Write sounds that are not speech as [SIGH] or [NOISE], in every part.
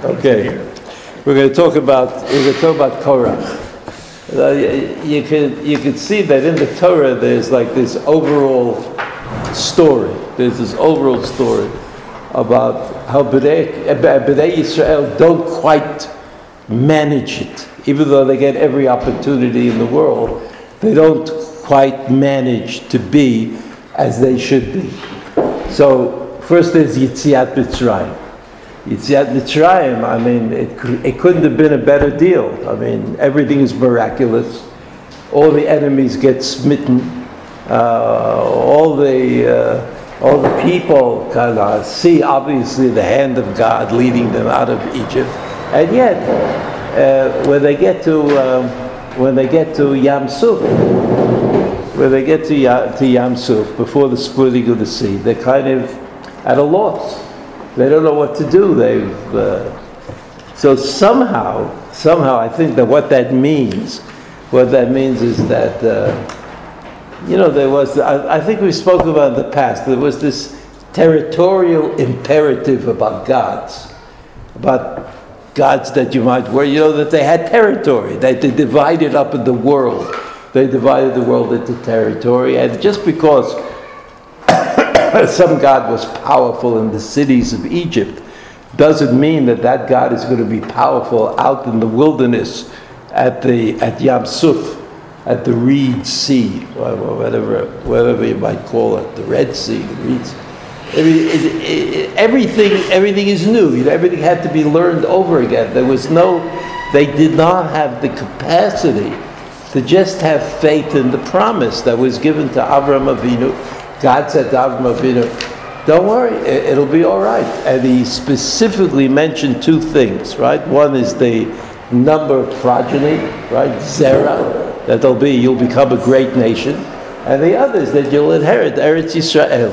Okay, we're going to talk about we're going to talk about Korach. Uh, you can you can see that in the Torah there's like this overall story. There's this overall story about how Bnei Israel don't quite manage it, even though they get every opportunity in the world. They don't quite manage to be as they should be. So first there's Yitziat Mitzrayim. Yitziat Mitzrayim, I mean, it, it couldn't have been a better deal. I mean, everything is miraculous. All the enemies get smitten. Uh, all the uh, all the people kind of see obviously the hand of God leading them out of Egypt, and yet uh, when they get to um, when they get to Yam Suf, when they get to, ya, to Yam Suf before the splitting of the sea, they're kind of at a loss they don't know what to do. They've uh, so somehow, somehow, I think that what that means, what that means is that uh, you know there was. I, I think we spoke about in the past. There was this territorial imperative about gods, about gods that you might where you know that they had territory. That they divided up in the world. They divided the world into territory, and just because [LAUGHS] some God was powerful in the cities of Egypt doesn't mean that that God is going to be powerful out in the wilderness at the at Yam Suf, at the Reed Sea, or whatever whatever you might call it, the Red Sea, the Reeds. I mean, it, it, everything everything is new. You know, everything had to be learned over again. There was no, they did not have the capacity to just have faith in the promise that was given to Avram Avinu God said to Avram Avinu, don't worry, it'll be all right. And he specifically mentioned two things, right? One is the number of progeny, right? Zera, that there'll be, you'll become a great nation. And the other is that you'll inherit Eretz Yisrael.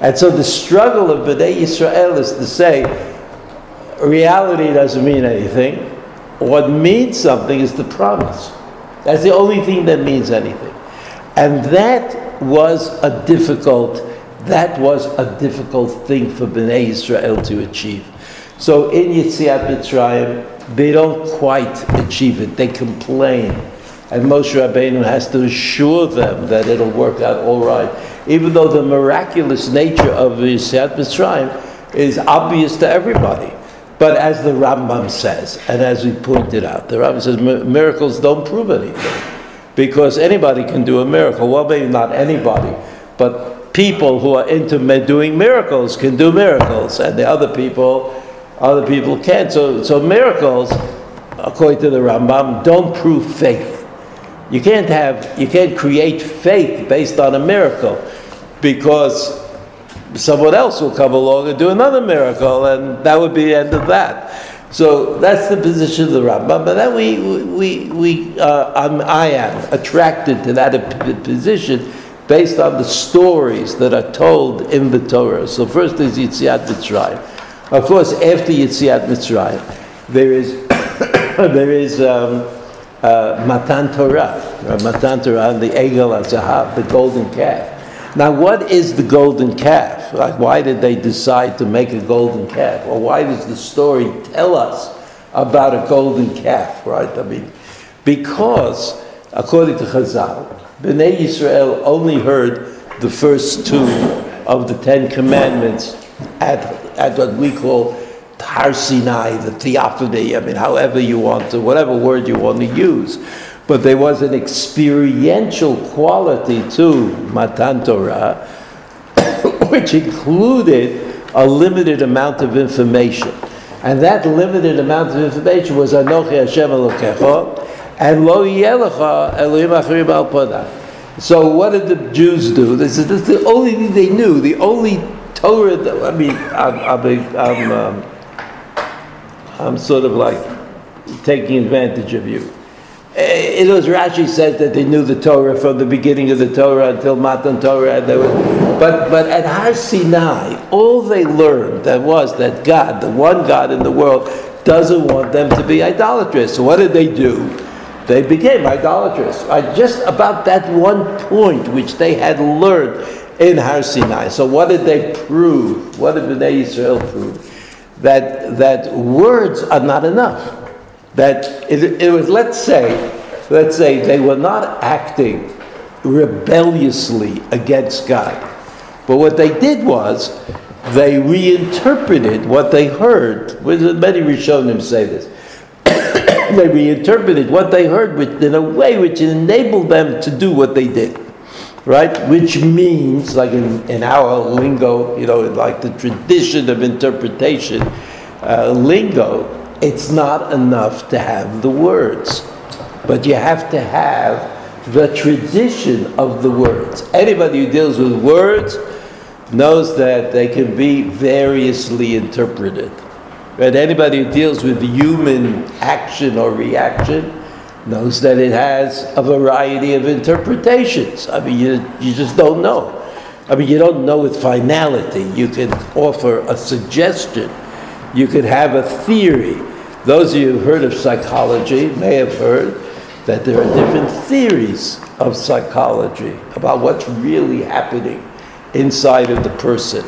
And so the struggle of Bnei Yisrael is to say, reality doesn't mean anything. What means something is the promise. That's the only thing that means anything. And that was a difficult, that was a difficult thing for Bnei Israel to achieve. So in Yitziat Mitzrayim, they don't quite achieve it. They complain. And Moshe Rabbeinu has to assure them that it'll work out all right. Even though the miraculous nature of Yitziat Mitzrayim is obvious to everybody. But as the Rambam says, and as we pointed out, the Rambam says miracles don't prove anything because anybody can do a miracle. Well, maybe not anybody, but people who are into doing miracles can do miracles, and the other people, other people can't. So, so miracles, according to the Rambam, don't prove faith. You can't have, you can't create faith based on a miracle, because someone else will come along and do another miracle, and that would be the end of that. So that's the position of the Rambam. But then we, we, we uh, I am attracted to that position based on the stories that are told in the Torah. So first is Yitziat Mitzrayim. Of course, after Yitziat Mitzrayim, there is [COUGHS] there is um, uh, Matan Torah, uh, Matan Torah, and the Egel HaZahav, the golden calf. Now, what is the golden calf? Like, why did they decide to make a golden calf? Or why does the story tell us about a golden calf, right? I mean, because, according to Chazal, Bnei Yisrael only heard the first two of the Ten Commandments at, at what we call Har Sinai, the theophany, I mean, however you want to, whatever word you want to use but there was an experiential quality to Matan Torah, [COUGHS] which included a limited amount of information. And that limited amount of information was Anochi Hashem Elokecha and Lo Yelecha Elohim Acharim Al So what did the Jews do? This is, this is the only thing they knew. The only Torah that, I mean, I'm, I'm, I'm, um, I'm sort of like taking advantage of you. Eh, it was Rashi says that they knew the Torah from the beginning of the Torah until Matan Torah. But but at Har Sinai, all they learned that was that God, the one God in the world, doesn't want them to be idolatrous. So what did they do? They became idolatrous. Just about that one point which they had learned in Har Sinai. So what did they prove? What did Bnei Israel prove? that, that words are not enough. That it, it was, let's say, let's say they were not acting rebelliously against God. But what they did was they reinterpreted what they heard. Many Rishonim say this. [COUGHS] they reinterpreted what they heard in a way which enabled them to do what they did. Right? Which means, like in, in our lingo, you know, like the tradition of interpretation uh, lingo, it's not enough to have the words, but you have to have the tradition of the words. Anybody who deals with words knows that they can be variously interpreted. Right? Anybody who deals with human action or reaction knows that it has a variety of interpretations. I mean, you, you just don't know. I mean, you don't know with finality. You can offer a suggestion. You could have a theory. Those of you who've heard of psychology may have heard that there are different theories of psychology about what's really happening inside of the person.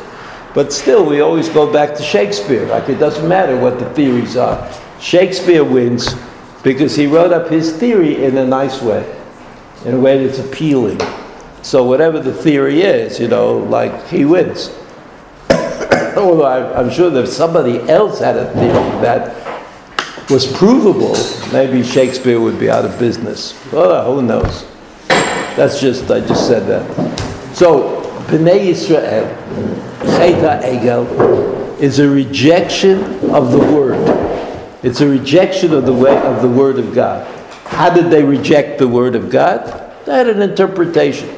But still, we always go back to Shakespeare. Like it doesn't matter what the theories are. Shakespeare wins because he wrote up his theory in a nice way, in a way that's appealing. So whatever the theory is, you know, like he wins. Although I'm sure that if somebody else had a theory that was provable, maybe Shakespeare would be out of business. Well, who knows? That's just, I just said that. So, Bnei Yisrael, Chet Ha'egel, is a rejection of the word. It's a rejection of the way of the word of God. How did they reject the word of God? They had an interpretation.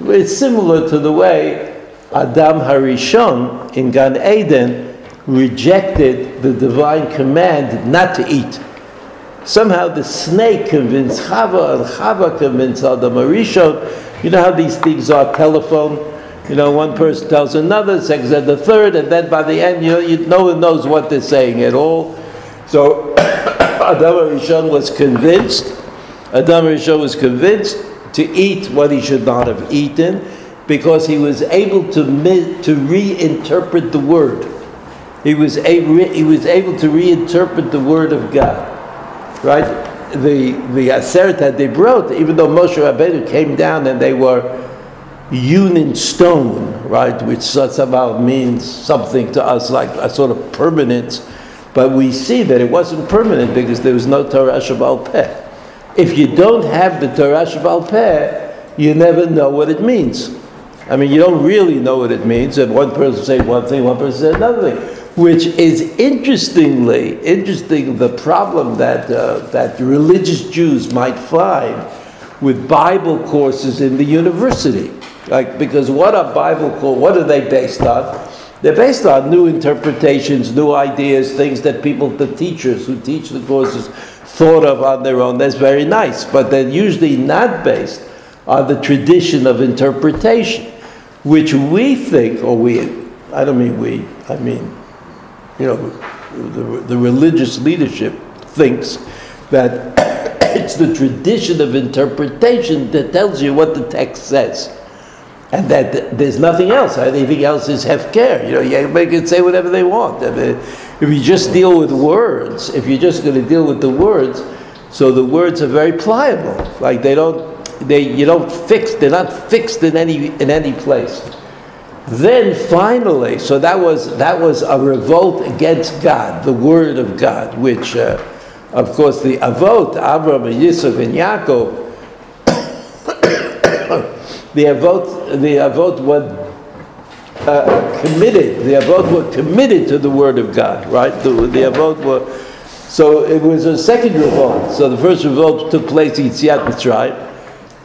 It's similar to the way Adam Harishon in Gan Eden rejected the divine command not to eat. Somehow the snake convinced Chava, and Chava convinced Adam Harishon. You know how these things are telephone? You know, one person tells another, second said the third, and then by the end, you know, you, no one knows what they're saying at all. So [COUGHS] Adam Arishon was convinced, Adam Arishon was convinced to eat what he should not have eaten because he was able to, to reinterpret the word. He was, able, he was able to reinterpret the word of God. Right? The, the Aseret brought, even though Moshe Rabbeinu came down and they were hewn in stone, right, which somehow means something to us like a sort of permanence, but we see that it wasn't permanent because there was no Torah Shabbal Peh. If you don't have the Torah Shabbal Peh, you never know what it means. I mean, you don't really know what it means. If one person say one thing, one person say another thing which is interestingly, interesting, the problem that, uh, that religious Jews might find with Bible courses in the university. Like, because what are Bible courses, what are they based on? They're based on new interpretations, new ideas, things that people, the teachers who teach the courses, thought of on their own. That's very nice, but they're usually not based on the tradition of interpretation, which we think, or we, I don't mean we, I mean you know, the, the religious leadership thinks that [COUGHS] it's the tradition of interpretation that tells you what the text says. And that there's nothing else. Anything else is hefker. You know, make it say whatever they want. I mean, if you just deal with words, if you're just going to deal with the words, so the words are very pliable. Like they don't, they you don't fix. They're not fixed in any in any place. Then finally, so that was that was a revolt against God, the word of God, which, uh, of course, the avot Avram and Yisuf and Yaakov, [COUGHS] the avot the avot were uh, committed. The avot were committed to the word of God, right? The, the avot were. So it was a second revolt. So the first revolt took place in Yitziat Mitzrayim,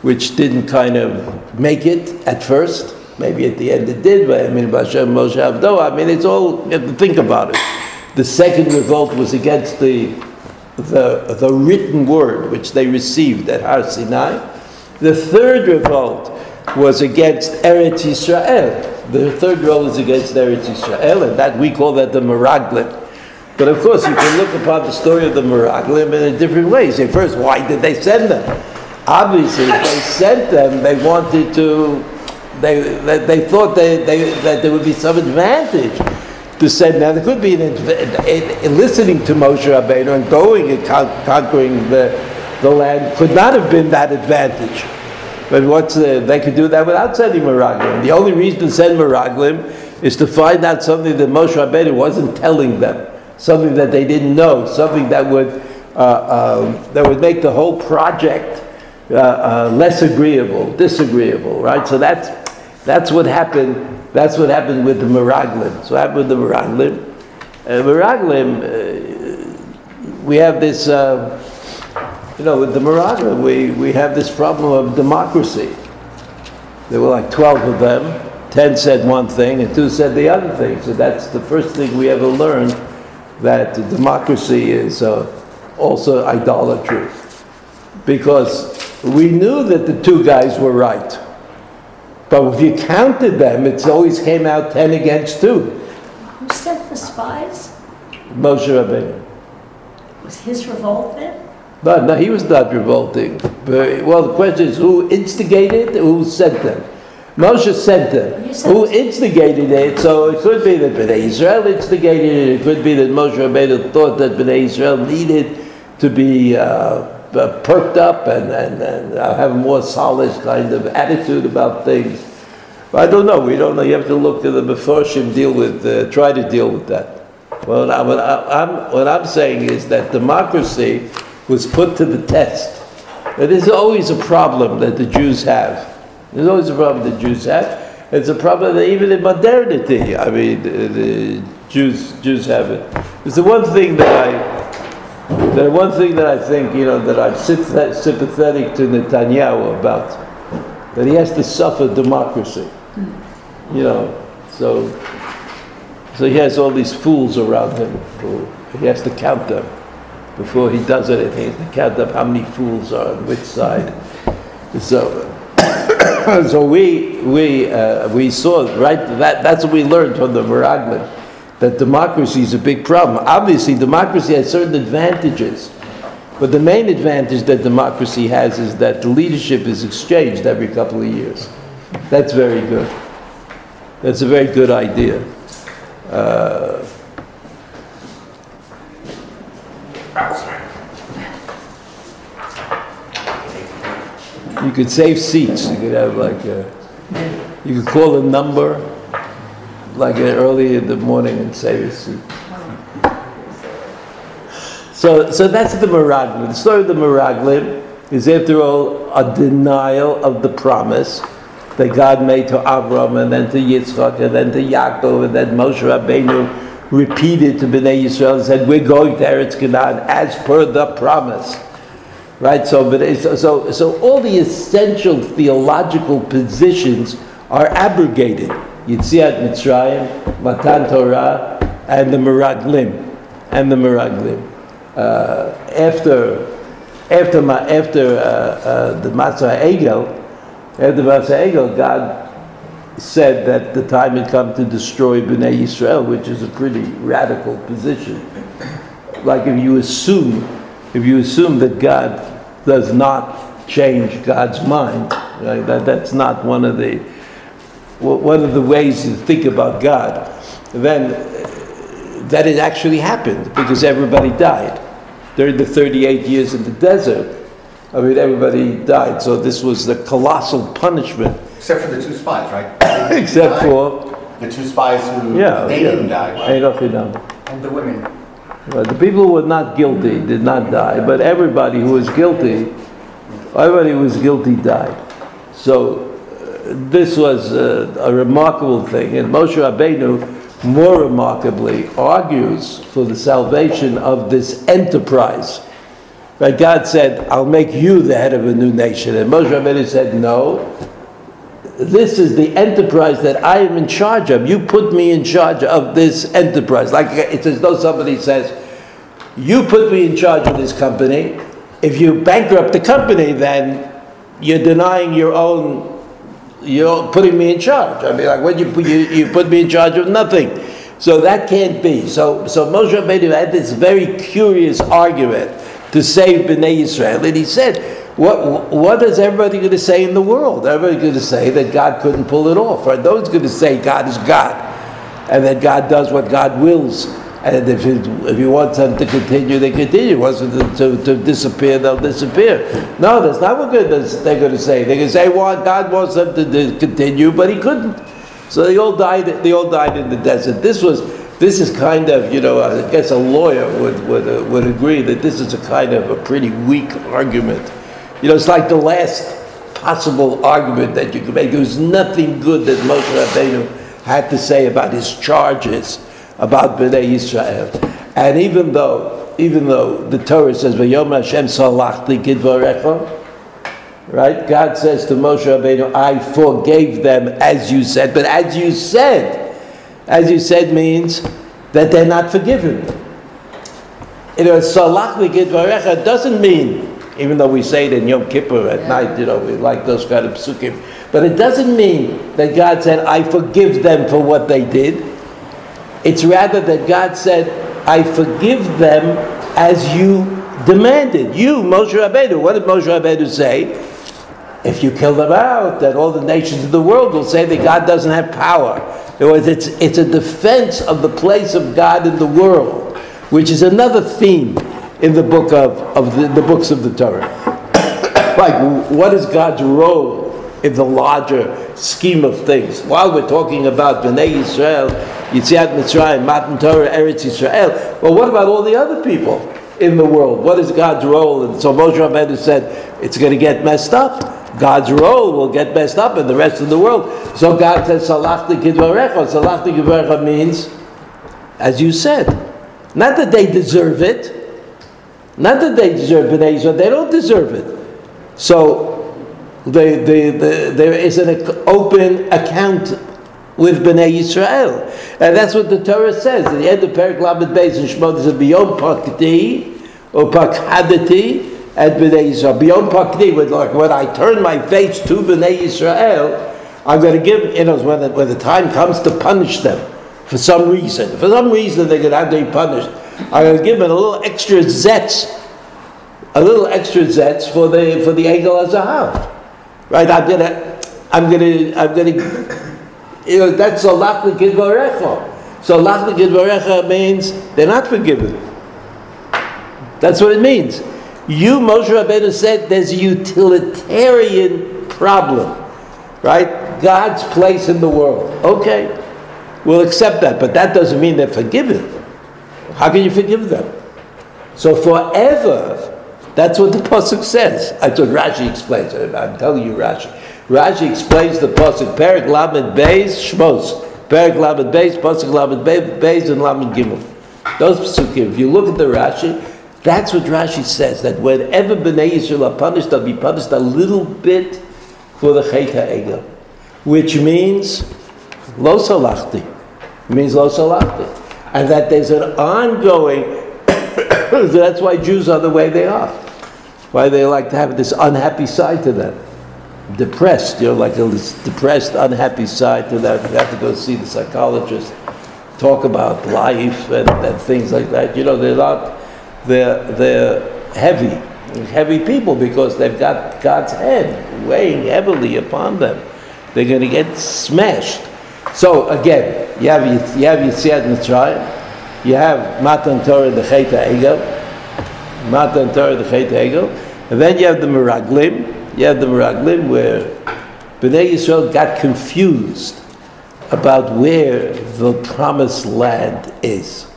which didn't kind of make it at first. Maybe at the end it did, but I mean, Moshe Avdo. I mean, it's all, you have to think about it. The second revolt was against the, the, the written word which they received at Har Sinai. The third revolt was against Eretz Israel. The third revolt was against Eretz Israel, and that we call that the Meraglim. But of course, you can look upon the story of the Meraglim in different way. Say, first, why did they send them? Obviously, if they sent them, they wanted to they, they, they thought they, they, that there would be some advantage to send. Now there could be an, an, listening to Moshe Rabbeinu and going and con- conquering the, the land could not have been that advantage. But what's the, they could do that without sending Meraglim. The only reason to send Meraglim is to find out something that Moshe Rabbeinu wasn't telling them, something that they didn't know, something that would uh, uh, that would make the whole project uh, uh less agreeable, disagreeable, right? So that's that's what happened. That's what happened with the Meraglim. So what happened with the Meraglim? Uh, Meraglim, uh, we have this you know, with the Meraglim, we, we have this problem of democracy. There were like 12 of them. 10 said one thing and 2 said the other thing. So that's the first thing we ever learned that democracy is uh, also idolatry. Because we knew that the two guys were right. But if you counted them, it always came out 10 against 2. Who sent the spies? Moshe Rabbeinu. Was his revolt then? But no, he was not revolting. But, well, the question is who instigated, who sent them? Moshe sent them. Who instigated it? So it could be that Bnei Israel instigated it. It could be that Moshe Rabbeinu thought that Bnei Israel needed to be uh, uh, perked up and, and, and have a more solid kind of attitude about things. But I don't know. We don't know. You have to look to the Meforshim, deal with, uh, try to deal with that. Well, what, I, am what I'm saying is that democracy was put to the test. It is always a problem that the Jews have. There's always a problem the Jews have. It's a problem that even in modernity, I mean, the Jews Jews have it. It's the one thing that I, the one thing that I think, you know, that I'm sympathetic to Netanyahu about, that he has to suffer democracy. You know, so so he has all these fools around him who he has to count them before he does anything. He has to count up how many fools are on which side. So, [COUGHS] so we we uh, we saw right that that's what we learned from the Meraglim that democracy is a big problem. Obviously, democracy has certain advantages, but the main advantage that democracy has is that the leadership is exchanged every couple of years. That's very good. That's a very good idea. Uh, You could save seats. You could have like a, you could call a number like uh, early in the morning and say this. So, so that's the Meraglim. The story of the Meraglim is, after all, a denial of the promise that God made to Avram and then to Yitzchak and then to Yaakov and then Moshe Rabbeinu repeated to Bnei Yisrael and said, "We're going to Eretz Canaan as per the promise." Right? So, but so, so all the essential theological positions are abrogated. Yitziat Mitzrayim, Matan Torah, and the Meraglim, and the Meraglim. Uh, after, after, after uh, uh, the Ma'aseh Egel, after the Ma'aseh Egel, God said that the time had come to destroy Bnei Israel, which is a pretty radical position. Like if you assume if you assume that God does not change God's mind, right? that, that's not one of the one of the ways to think about God, then that it actually happened because everybody died during the 38 years in the desert. I mean, everybody died. So this was the colossal punishment. Except for the two spies, right? [LAUGHS] Except for the two spies who yeah, they yeah. didn't die. Right? And the women. But the people who were not guilty did not die, but everybody who was guilty, everybody who was guilty died. So this was uh, a remarkable thing, and Moshe Rabbeinu more remarkably argues for the salvation of this enterprise. Right? God said, I'll make you the head of a new nation. And Moshe Rabbeinu said, No, this is the enterprise that I am in charge of. You put me in charge of this enterprise. Like it's as though somebody says, You put me in charge of this company. If you bankrupt the company, then you're denying your own, you're putting me in charge. I mean, like when you put, you, you put me in charge of nothing. So that can't be. So, so Moshe Rabbeinu had this very curious argument to save Bnei Israel. And he said, what, what is everybody going to say in the world? Everybody's going to say that God couldn't pull it off. Right? those going to say God is God. and that God does what God wills. And if, it, if he wants them to continue, they continue. If wants them to, to, to disappear, they'll disappear. No, that's not what they're going to say. They're going to say, well, God wants them to, to continue, but he couldn't. So they all died. They all died in the desert. This was. This is kind of, you know, I guess a lawyer would would, uh, would agree that this is a kind of a pretty weak argument. You know, it's like the last possible argument that you could make. There was nothing good that Moshe Rabbeinu had to say about his charges about Bnei Israel. And even though, even though the Torah says, "Vayomer Hashem salachti kidvarecha," right? God says to Moshe Rabbeinu, "I forgave them as you said," but as you said, as you said means that they're not forgiven. You know, salachti kidvarecha doesn't mean even though we say it in Yom Kippur at yeah. night, you know, we like those kind of psukim. But it doesn't mean that God said, I forgive them for what they did. It's rather that God said, I forgive them as you demanded. You, Moshe Rabbeinu. What did Moshe Rabbeinu say? If you kill them out, then all the nations of the world will say that God doesn't have power. In other words, it's, it's a defense of the place of God in the world, which is another theme in the book of, of the, the books of the Torah. [COUGHS] like, what is God's role in the larger scheme of things? While we're talking about Bnei Yisrael, Yitziat Mitzrayim, Matan Torah, Eretz Yisrael, well, what about all the other people in the world? What is God's role? And so Moshe Rabbeinu said, it's going to get messed up. God's role will get messed up in the rest of the world. So God says, Salachti Kidvarecha. Salachti Kidvarecha means, as you said, not that they deserve it, not that they deserve B'nai Israel, they don't deserve it. So they, they, they, there is an open account with Bnei Yisrael. And that's what the Torah says. At the end of Perak Lamed Beis in Shemot, it says, B'yom Pakti, or Pakhadati, at Bnei Yisrael. B'yom Pakti, when, like, when I turn my face to Bnei Yisrael, I'm going to give, you know, when the, when the time comes to punish them for some reason. For some reason, they're going to have to be punished. I'm going to give them a little extra zetz, a little extra zetz for the for the egel azahav. Right? I'm gonna, I'm gonna, I'm gonna. You know, that's kidvarecha. So lachli kidvarecha means they're not forgiven. That's what it means. You, Moshe Rabbeinu said, there's a utilitarian problem, right? God's place in the world. Okay, we'll accept that, but that doesn't mean they're forgiven. How can you forgive them? So forever, that's what the pasuk says. That's what Rashi explains. I'm telling you, Rashi. Rashi explains the pasuk. Perik Lamed Beis Shmos. Perik Lamed Beis Pasuk Lamed Beis and Lamed Gimel. Those pasukim. If you look at the Rashi, that's what Rashi says. That whenever Bnei Yisrael are punished, they'll be punished a little bit for the Chet Ha'egel, which means lo salachti. Means lo salachti and that there's an ongoing. [COUGHS] that's why Jews are the way they are. Why they like to have this unhappy side to them, depressed. You know, like a depressed, unhappy side to that. You have to go see the psychologist, talk about life and, and things like that. You know, they're not. They're they're heavy, heavy people because they've got God's head weighing heavily upon them. They're going to get smashed. So again, you have you have Yitziat Mitzrayim, you have Matan Torah the Chet Egel, Matan Torah the Chet Egel, and then you have the Meraglim. You have the Meraglim where Bnei Yisrael got confused about where the promised land is.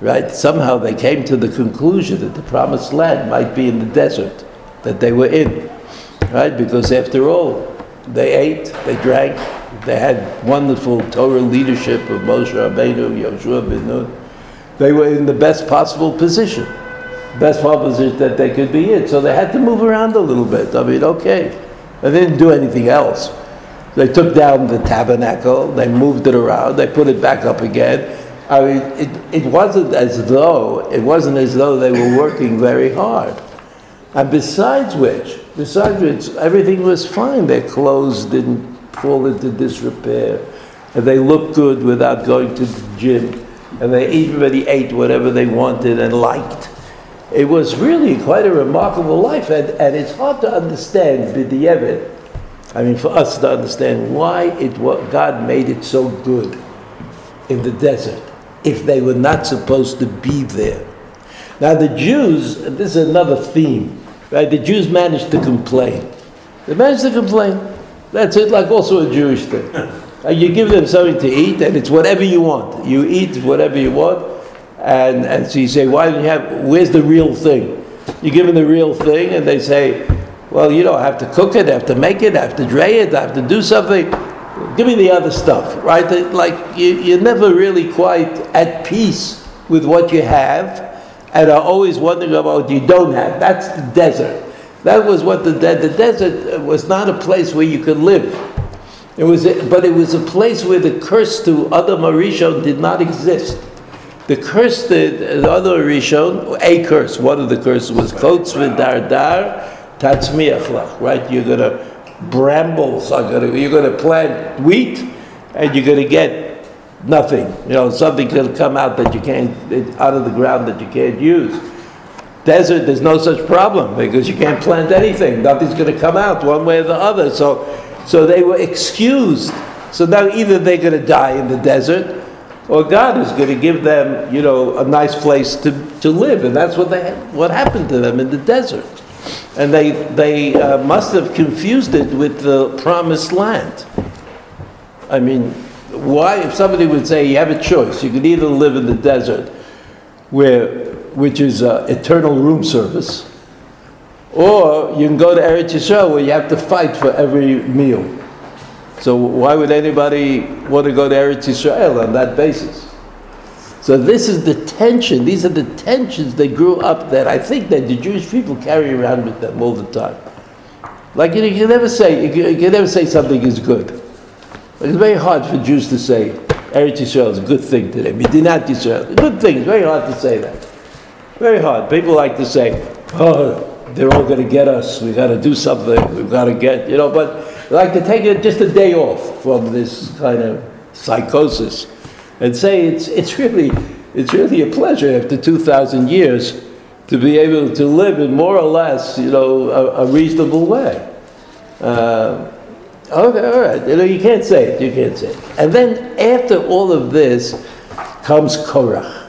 Right? Somehow they came to the conclusion that the promised land might be in the desert that they were in. Right? Because after all, they ate, they drank, they had wonderful Torah leadership of Moshe Rabbeinu, Yoshua ben Nun. They were in the best possible position, best position that they could be in. So they had to move around a little bit. I mean, okay. They didn't do anything else. They took down the tabernacle, they moved it around, they put it back up again. I mean, it, it wasn't as though it wasn't as though they were working very hard. And besides which, besides which, everything was fine. Their clothes didn't fall into disrepair, and they looked good without going to the gym, and they everybody ate whatever they wanted and liked. It was really quite a remarkable life, and, and it's hard to understand b'di'evet. I mean, for us to understand why it God made it so good. in the desert if they were not supposed to be there. Now, the Jews, this is another theme, right? The Jews managed to complain. They managed to complain. That's it, like also a Jewish thing. [LAUGHS] You give them something to eat, and it's whatever you want. You eat whatever you want, and, and so you say, Why don't you have, where's the real thing? You give them the real thing, and they say, Well, you don't have to cook it, I have to make it, I have to dray it, I have to do something. Give me the other stuff, right? Like you, you're never really quite at peace with what you have, and are always wondering about what you don't have. That's the desert. That was what the, the desert was not a place where you could live. It was, a, but it was a place where the curse to Adam Harishon did not exist. The curse that the Adam Harishon, a curse, one of the curses was Kotz v'dardar tatzmiach right? You're gonna brambles are gonna, you're gonna plant wheat and you're gonna get nothing. You know, something's gonna come out that you can't, out of the ground that you can't use. Desert, there's no such problem because you can't plant anything. Nothing's gonna come out one way or the other. So so they were excused. So now either they're going to die in the desert, or God is going to give them, you know, a nice place to, to live, and that's what they what happened to them in the desert. And they they uh, must have confused it with the promised land. I mean, why? If somebody would say you have a choice, you could either live in the desert, where which is uh, eternal room service, or you can go to Eretz Yisrael where you have to fight for every meal. So why would anybody want to go to Eretz Israel on that basis? So this is the tension. These are the tensions they grew up that I think that the Jewish people carry around with them all the time. Like you, know, you can never say you can, never say something is good. Like it's very hard for Jews to say Eretz Yisrael is a good thing today. Medinat Yisrael, a good thing. It's very hard to say that. Very hard. People like to say, oh, they're all going to get us. We've got to do something. We've got to get, you know. But like to take it just a day off from this kind of psychosis, and say it's it's really it's really a pleasure after two thousand years to be able to live in more or less, you know, a, a reasonable way. Uh, okay, all right. You know, you can't say it. You can't say it. And then after all of this comes Korach.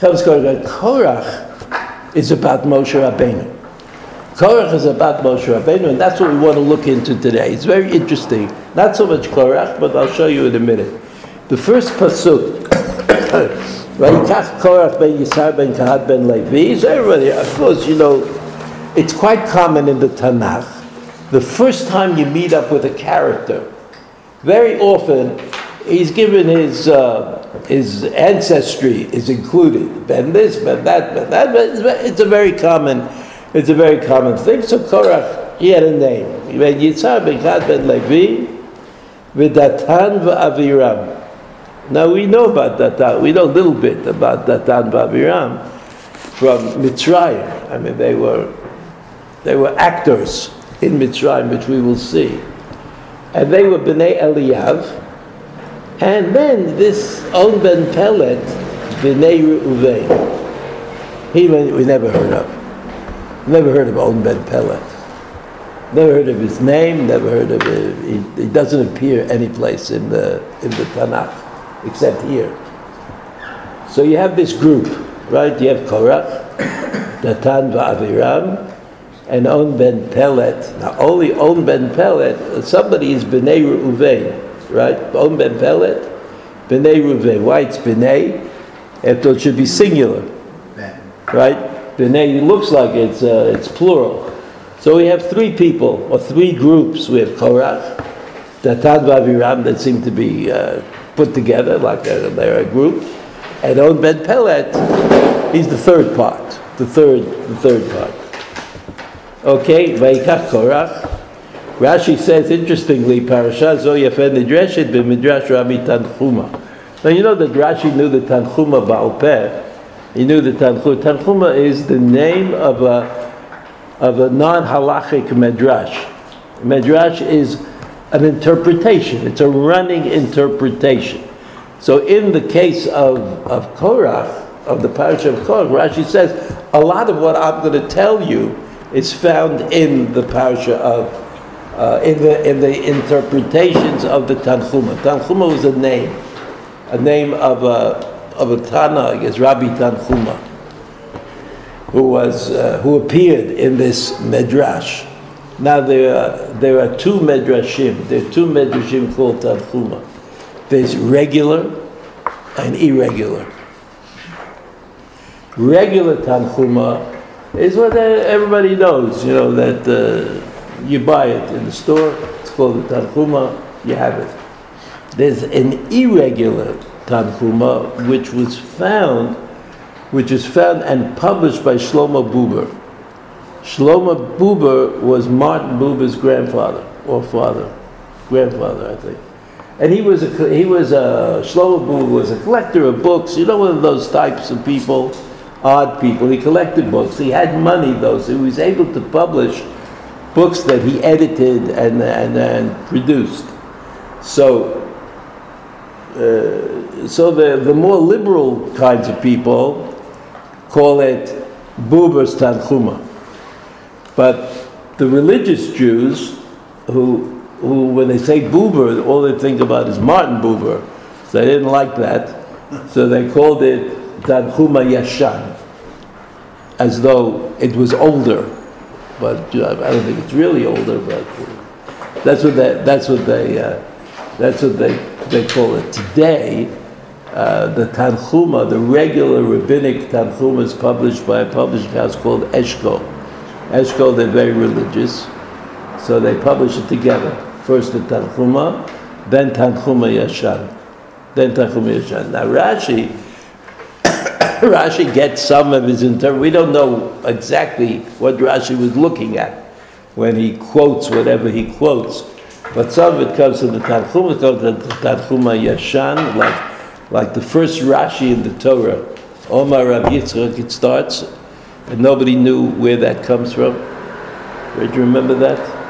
Comes Korach. Korach is about Moshe Rabbeinu. Korach is about Moshe Rabbeinu, and that's what we want to look into today. It's very interesting. Not so much Korach, but I'll show you in a minute. The first pasuk, [COUGHS] Vayikach Korach ben Yitzhar ben Kahat ben Levi. So everybody, of course, you know, it's quite common in the Tanakh. The first time you meet up with a character, very often he's given his uh, his ancestry is included. Ben this, ben that, ben that. But it's a very common, it's a very common thing. So Korach, he had a name. Ben Yitzhar ben Gad ben Levi, v'Datan v'Aviram. Now we know about Datan. We know a little bit about Datan v'Aviram from Mitzrayim. I mean, they were they were actors in Mitzrayim, which we will see. And they were Bnei Eliyav, and then this On Ben Pelet, B'nai Reuven, he we never heard of. Never heard of On Ben Pelet. Never heard of his name. Never heard of it. He, he doesn't appear any place in the in the Tanakh except here. So you have this group, right? You have Korach, [COUGHS] Datan va'aviram, and On Ben Pelet. Now only On Ben Pelet, somebody is B'nai Reuven right? On ben Pelet, B'nai Reuven. Why it's B'nai? After it should be singular, right? B'nai looks like it's uh, it's plural. So we have three people or three groups. We have Korach, Datan Vaviram that seem to be uh, put together like a, they're a group, and On Ben Pelet, he's the third part. The third, the third part. Okay, Vaikach Korach. Rashi says, interestingly, Parashat Zo Yafen Nidreshet b'Midrash Rabbi Tanchuma. Now you know that Rashi knew the Tanchuma Baal. He knew the Tanchuma. Tanchuma is the name of a, of a non-halachic Midrash. Midrash is an interpretation. It's a running interpretation. So in the case of, of Korach, of the parasha of Korach, Rashi says, a lot of what I'm going to tell you is found in the parasha of uh, in the in the interpretations of the Tanchuma. Tanchuma was a name. a name of a, of a Tana, I guess Rabbi Tanchuma, who was, uh, who appeared in this Medrash. Now there are, there are two Medrashim, there are two Medrashim called Tanchuma. There's regular and irregular. Regular Tanchuma is what everybody knows, you know, that uh, you buy it in the store, it's called the Tanchuma, you have it. There's an irregular Tanchuma which was found, which is found and published by Shlomo Buber. Shlomo Buber was Martin Buber's grandfather or father, grandfather, I think. And he was a, he was a, Shlomo Buber was a collector of books, you know, one of those types of people, odd people. He collected books. He had money though, so he was able to publish books that he edited and, and, and produced. So uh, so the, the more liberal kinds of people call it Buber's Tanchuma. But the religious Jews, who, who when they say Buber, all they think about is Martin Buber. So they didn't like that. So they called it Tanchuma Yashan, as though it was older. But I don't think it's really older, but that's what they, that's what they, uh, that's what they they call it today, uh, the Tanchuma, the regular rabbinic Tanchuma is published by a publishing house called Eshkol. Eshkol, they're very religious, so they publish it together. First the Tanchuma, then Tanchuma Yashan, then Tanchuma Yashan. Now Rashi, [COUGHS] Rashi gets some of his interpretation. We don't know exactly what Rashi was looking at when he quotes whatever he quotes. But some of it comes from the Tanchuma, comes from the Tanchuma Yashan, like, like the first Rashi in the Torah. Omar Rav Yitzchak, it starts, and nobody knew where that comes from. Did you remember that?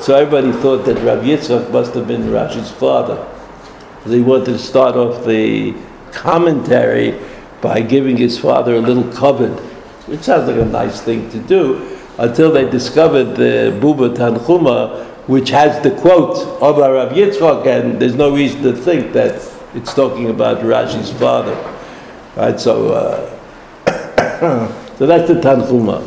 So everybody thought that Rav Yitzchak must have been Rashi's father. He wanted to start off the commentary by giving his father a little kavod, which sounds like a nice thing to do, until they discovered the Buber Tanchuma, which has the quote of Rav Yitzchak, and there's no reason to think that it's talking about Rashi's father. Right, so, uh, [COUGHS] so that's the Tanchuma.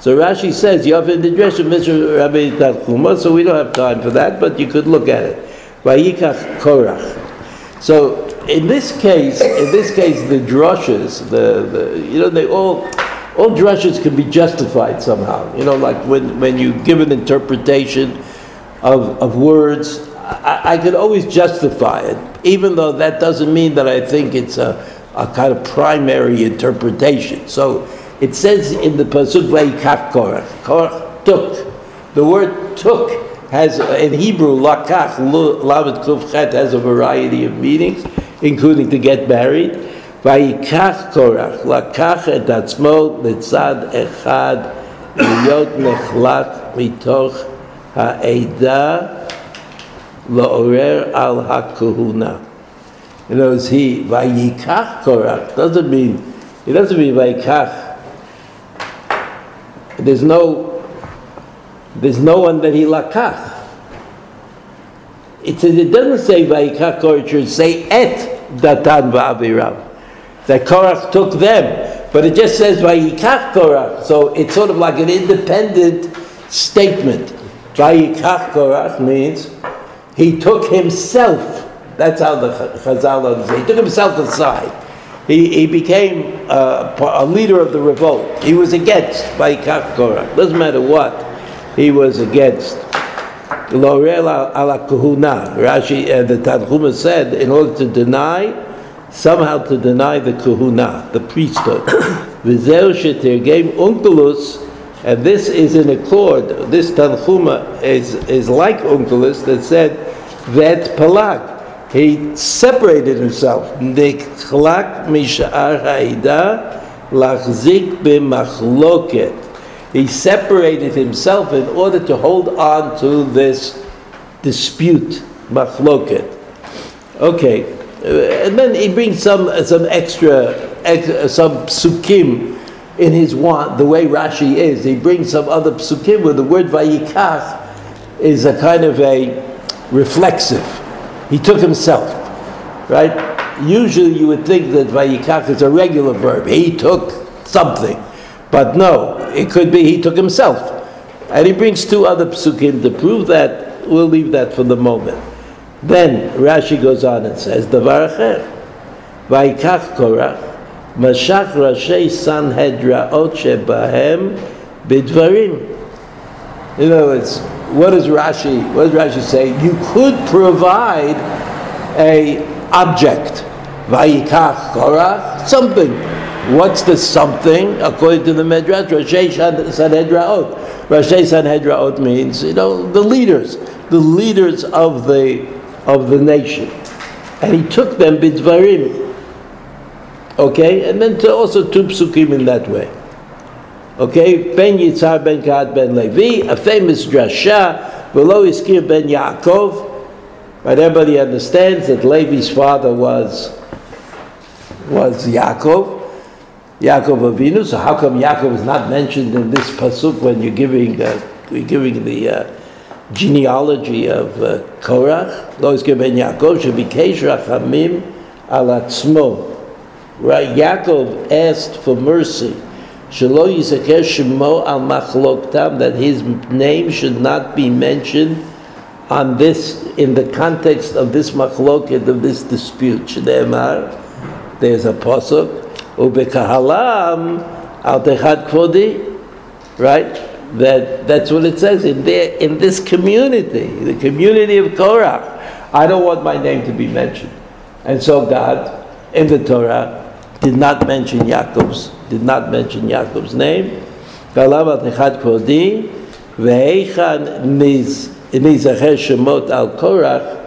So Rashi says, you have in the dress of Mr. Rabbi Tanchuma, so we don't have time for that, but you could look at it. Vayikach Korach. So in this case, in this case, the drushes, the, the you know, they all all drushes can be justified somehow. You know, like when, when you give an interpretation, of, of words, I, I could always justify it, even though that doesn't mean that I think it's a, a kind of primary interpretation. So it says in the pasuk vayikach Korach. Korach took. The word took has in Hebrew lakach lavet kufchet has a variety of meanings, including to get married. Vayikach Korach lakach et atzmo letzad echad liyot nechlak mitoch ha'edah la'orer al hakuhuna. In other words, he, vayikach korach, doesn't mean, it doesn't mean vayikach. There's no, there's no one that he lakach. It says, it doesn't say vayikach korach, it say et datan va'aviram. That Korach took them, but it just says vayikach Korach, so it's sort of like an independent statement. Vayikach Korach means he took himself. That's how the Chazal understand. He took himself aside. He, he became uh, a leader of the revolt. He was against Vayikach Korach. Doesn't matter what he was against. Lorel ala kuhuna. Rashi, uh, the Tanchuma said, in order to deny, somehow to deny the kuhuna, the priesthood. [COUGHS] V'zeu shetergem Onkelos and this is in accord, this Tanchuma is, is like Onkelos that said that Palag, he separated himself. He separated himself in order to hold on to this dispute, machloket. Okay, uh, and then he brings some some extra, extra some psukim in his want, the way Rashi is. He brings some other psukim where the word vayikach is a kind of a reflexive. He took himself. right? Usually you would think that vayikach is a regular verb. He took something. But no, it could be he took himself. And he brings two other psukim to prove that. We'll leave that for the moment. Then Rashi goes on and says, Davar vayikach korach, mashach rashei sanhedraot shebahem bidvarim. In other words, what does Rashi, what does Rashi say? You could provide a object, vayikach korach, something. What's the something? According to the Medrash, Rashi Sanhedraot. Rashi Sanhedraot means, you know, the leaders, the leaders of the of the nation. And he took them bidvarim. Okay, and then also two psukim in that way. Okay, Ben Yitzhar Ben Gad Ben Levi, a famous drasha, below Iskir Ben Yaakov. But everybody understands that Levi's father was was Yaakov, Yaakov Avinu. So how come Yaakov is not mentioned in this pasuk when you're giving uh, you're giving the uh, genealogy of uh, Korach? Lo Ben Yaakov should be Kesh Rachamim al Atzmo. Right, Yaakov asked for mercy. Shelo Shemo al Machloktam, that his name should not be mentioned on this, in the context of this machloket, of this dispute. Shneemar, there's a posuk, ubekahalam al techad kvodi, right? That that's what it says in there in this community, the community of Korach. I don't want my name to be mentioned, and so God in the Torah did not mention Yaakov's did not mention Yaakov's name. Kalam al techad kvodi ve'echan niz nizacher shemot al Korach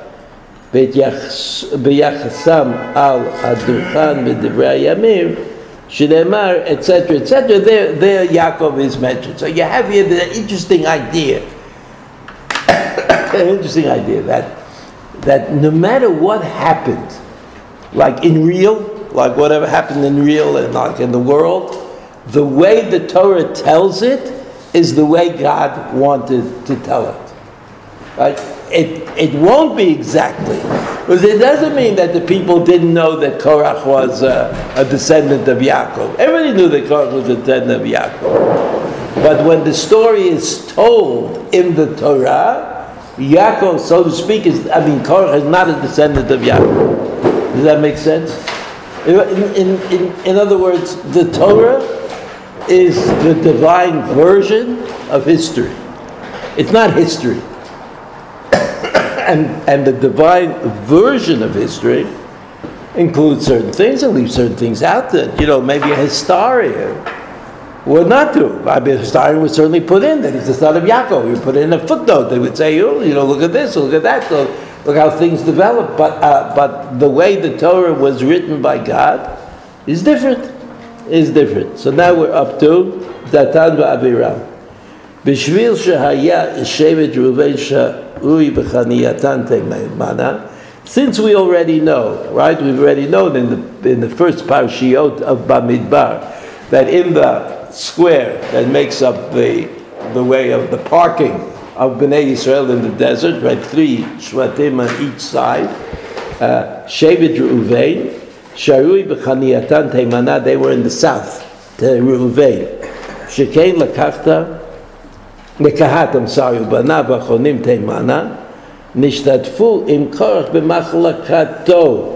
ביחסם על הדוכן בדברי הימים, שנאמר, etc., etc., there, there Yaakov is mentioned. So you have here the interesting idea, [COUGHS] an interesting idea that, that no matter what happened, like in real, like whatever happened in real and like in the world, the way the Torah tells it is the way God wanted to tell it. Right? It, it won't be exactly. Because it doesn't mean that the people didn't know that Korach was a, a descendant of Yaakov. Everybody knew that Korach was a descendant of Yaakov. But when the story is told in the Torah, Yaakov, so to speak, is, I mean, Korach is not a descendant of Yaakov. Does that make sense? In, in, in, in other words, the Torah is the divine version of history. It's not history [COUGHS] and, and the divine version of history includes certain things and leaves certain things out that, you know, maybe a historian would not do. I mean, a historian would certainly put in that he's the son of Yaakov. He put in a footnote. They would say, oh, you know, look at this, look at that, look, look how things develop. But, uh, but the way the Torah was written by God is different. Is different. So now we're up to Datan va'aviram. בשביל שהיה שבט ראובן Ui Since we already know, right? We've already known in the in the first parshiot of Bamidbar that in the square that makes up the the way of the parking of Bnei Israel in the desert, right? Three shvatim on each side. Uh, Shevet Reuven, Sharui b'Chaniyatan Teimana. They were in the south. To Reuven. Shekain lakachta מקהת, I'm sorry, ובניו האחרונים תימנה, נשתתפו עם קורח במחלקתו.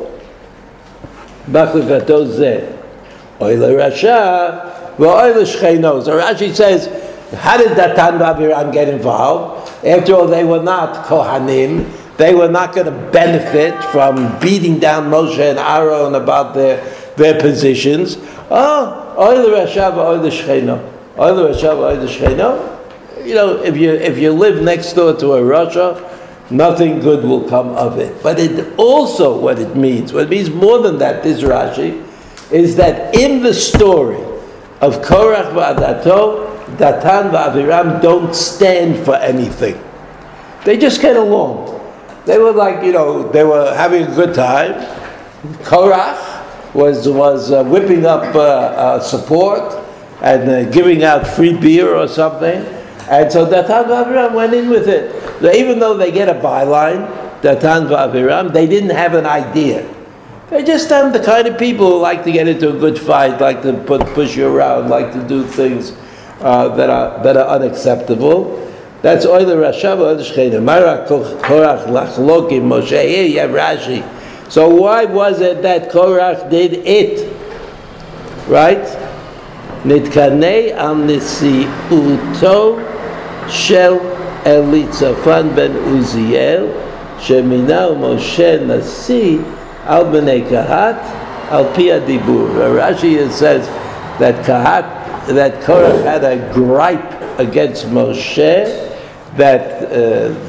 מחלקתו זה אוי לרשע ואוי לשכנו. So Rashi says, how did Datan va'aviram get involved? After all, they were not Kohanim. They were not going to benefit from beating down Moshe and Aaron about their, their positions. Oh, oy l'rashav, oy l'shcheno. Oy l'rashav, oy l'shcheno you know, if you if you live next door to a rasha, nothing good will come of it. But it also what it means, what it means more than that, this Rashi, is that in the story of Korach va'adato, Datan va'aviram don't stand for anything. They just get along. They were like, you know, they were having a good time. Korach was was uh, whipping up uh, uh, support and uh, giving out free beer or something. And so Datan V'Aviram went in with it. Even though they get a byline, Datan V'Aviram, they didn't have an idea. They're just um, the kind of people who like to get into a good fight, like to put, push you around, like to do things uh, that are that are unacceptable. That's Oiler Rashava Shechina. Mara Korach Lachlokim Moshe. Here you have Rashi. So why was it that Korach did it? Right? Nitkanei al nisi'uto shel Elitzafan ben Uziel sheminou Moshe nasi al b'nei Kahat al pi adibur. Rashi says that Kahat, that Korach had a gripe against Moshe that uh,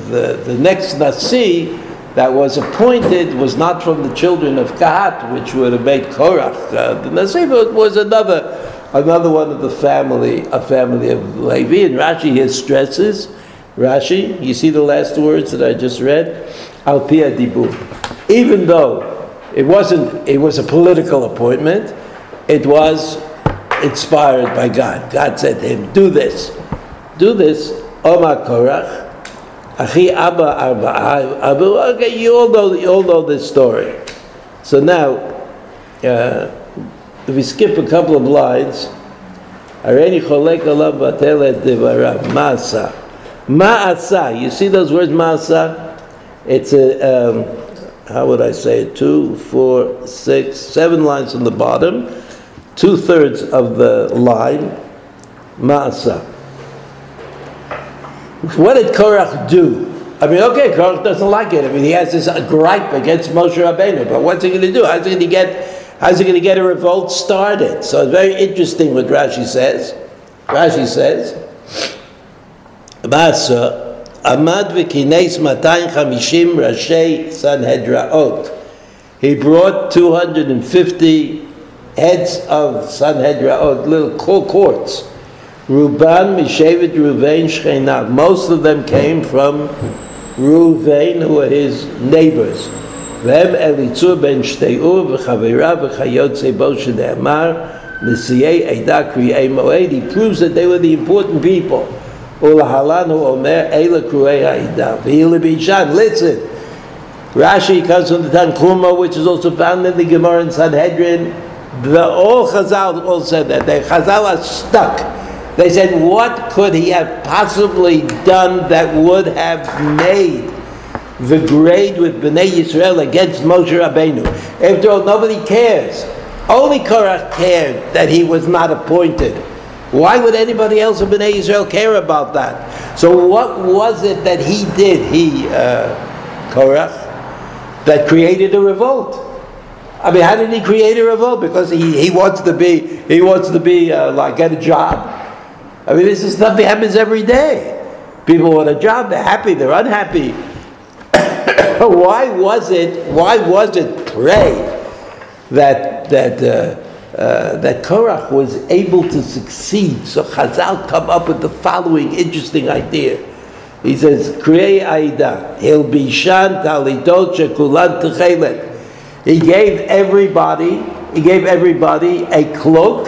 the, the next Nasi that was appointed was not from the children of Kahat, which would have made Korach uh, the Nasi, but was another, another one of the family, a family of Levi. And Rashi here stresses, Rashi, you see the last words that I just read? Al Pia. Even though it wasn't, it was a political appointment, it was inspired by God. God said to him, do this. Do this Omar Korach, Achi Abba Abu. Okay, you all know, you all know this story. So now, uh, if we skip a couple of lines, Areni Cholek Alav Batelet Devarav Masa. Ma'asa. You see those words Ma'asa? It's a, um, how would I say it? Two, four, six, seven lines on the bottom, two thirds of the line. Ma'asa. What did Korach do? I mean, okay, Korach doesn't like it. I mean, he has this gripe against Moshe Rabbeinu, but what's he going to do? How's he going to get? How's he going to get a revolt started? So it's very interesting what Rashi says. Rashi says, "Masa amad v'kines 250 rashei sanhedraot." He brought 250 heads of Sanhedrin, or little courts. Ruban, Mishavet, Ruvain, Shechinav. Most of them came from Ruvain, who were his neighbors. והם אליצור בן שתיאור וחבריו וכיוצא בו שנאמר נשיאי עדה קריאי מועד, he proves that they were the important people. ולהלן הוא אומר, אלה קרואי העדה. והיא לבית listen, Rashi comes from the Tanchuma, which is also found in the Gemara in Sanhedrin, the all Chazal all said that. The Chazal are stuck they said, what could he have possibly done that would have made the grade with Bnei Yisrael against Moshe Rabbeinu? After all, nobody cares. Only Korach cared that he was not appointed. Why would anybody else in Bnei Israel care about that? So what was it that he did, he, uh, Korach, that created a revolt? I mean, how did he create a revolt? Because he, he wants to be, he wants to be, uh, like, get a job. I mean, this is something that happens every day. People want a job, they're happy, they're unhappy. [COUGHS] why was it, why was it, pray, that, that, uh, uh, that Korach was able to succeed? So Chazal come up with the following interesting idea. He says, Krei Aida, he'll be shan talitot shekulan. He gave everybody, he gave everybody a cloak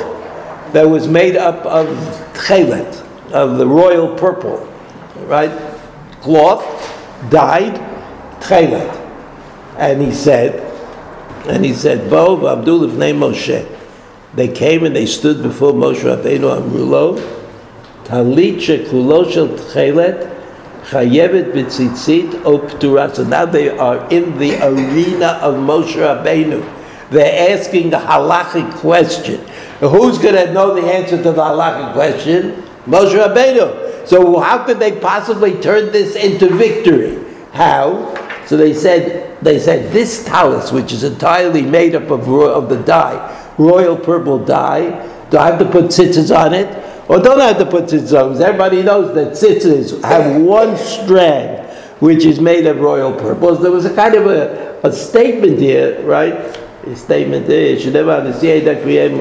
that was made up of tchelet, of the royal purple, right? Cloth, dyed, tchelet. And he said, and he said, Bo Abdul name Moshe. They came and they stood before Moshe Rabbeinu Amrulo, talit shekulo shel tchelet, chayevet b'tzitzit o p'tura. So now they are in the arena of Moshe Rabbeinu. They're asking the halachic question. Who's going to know the answer to the halachic question? Moshe Rabbeinu. So how could they possibly turn this into victory? How? So they said, they said this talus, which is entirely made up of, of the dye, royal purple dye, do I have to put tzitzis on it? or don't have to put tzitzons. Everybody knows that tzitzis have one strand which is made of royal purple. There was a kind of a, statement here, right? A statement here. Shneva nisiyei dakriyem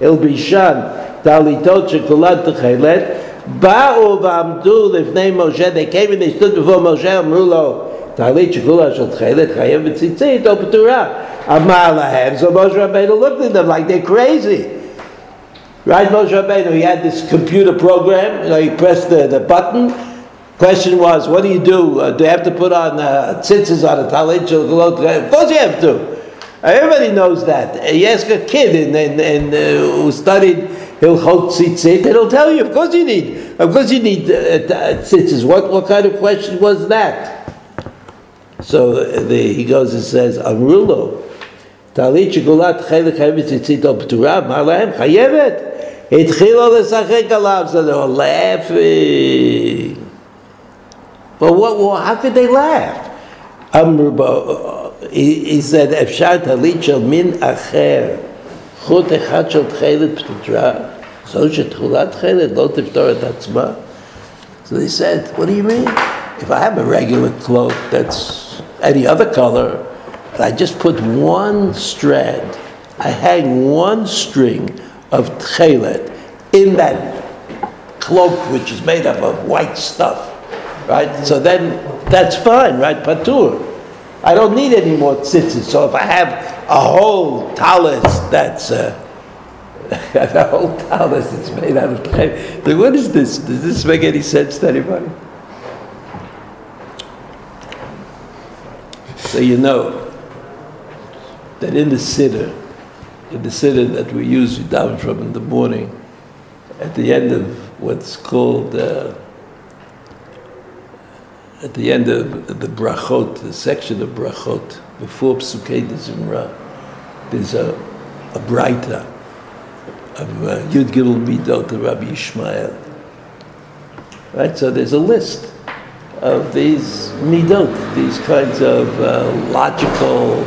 el bishan talitot shekulat techelet ba'u v'amdu lifnei Moshe. They came and they stood before Moshe amru lo talit shekulat shel techelet chayev v'tzitzit o p'tura. Amar lahem. So Moshe Rabbeinu looked at them like they're crazy. Right, Moshe Rabbeinu, he had this computer program. You know, he pressed the, the button. Question was, what do you do? Uh, do you have to put on uh, tzitzis on a talit? Of course you have to. Everybody knows that. Uh, you ask a kid in, in, in uh, who studied Hilchot Tzitzit, and he'll tell you, of course you need. Of course you need uh, uh tzitzis. What, what kind of question was that? So uh, the, he goes and says, Amrulo, talit shalgalot chelik chayevet tzitzit al turav, ma'alahem chayevet. חייבת. התחילו לשחק עליו, so they were laughing. But what, what, how could they laugh? אמרו, he, he said, אפשר טלית של מין אחר, חוט אחד של תכלת פטורה, זו שתכולת תכלת לא תפתור את עצמה. So they said, what do you mean? If I have a regular cloak that's any other color, and I just put one strand, I hang one string of tchelet in that cloak which is made up of white stuff, right? So then that's fine, right? Patur. I don't need any more tzitzis. So if I have a whole talis that's uh, [LAUGHS] a whole talis that's made out of tchelet, what is this? Does this make any sense to anybody? So you know that in the siddur, in the siddur that we use, we daven from in the morning, at the end of what's called, uh, at the end of the brachot, the section of brachot, before Psukei de Zimra, there's a, a braita of uh, Yud Gimel Midot of Rabbi Ishmael. Right, so there's a list of these midot, these kinds of uh, logical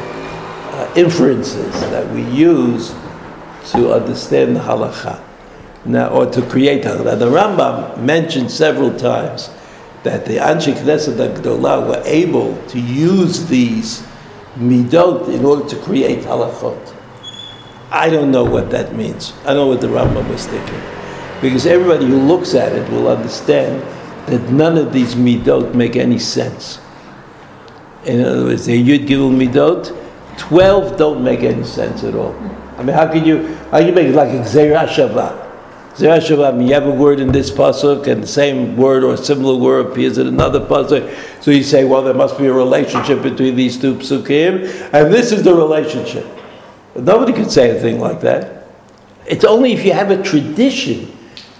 uh, inferences that we use to understand the halacha, now, or to create halacha. The Rambam mentioned several times that the Anshe Knesset Agdolah were able to use these midot in order to create halachot. I don't know what that means. I know what the Rambam was thinking. Because everybody who looks at it will understand that none of these midot make any sense. In other words, the Yud Gimel midot, 12 don't make any sense at all. I mean, how can you, how you make it like a Gzerah Shavah? Gzerah Shavah, you have a word in this pasuk, and the same word or similar word appears in another pasuk. So you say, well, there must be a relationship between these two psukim, and this is the relationship. But nobody could say a thing like that. It's only if you have a tradition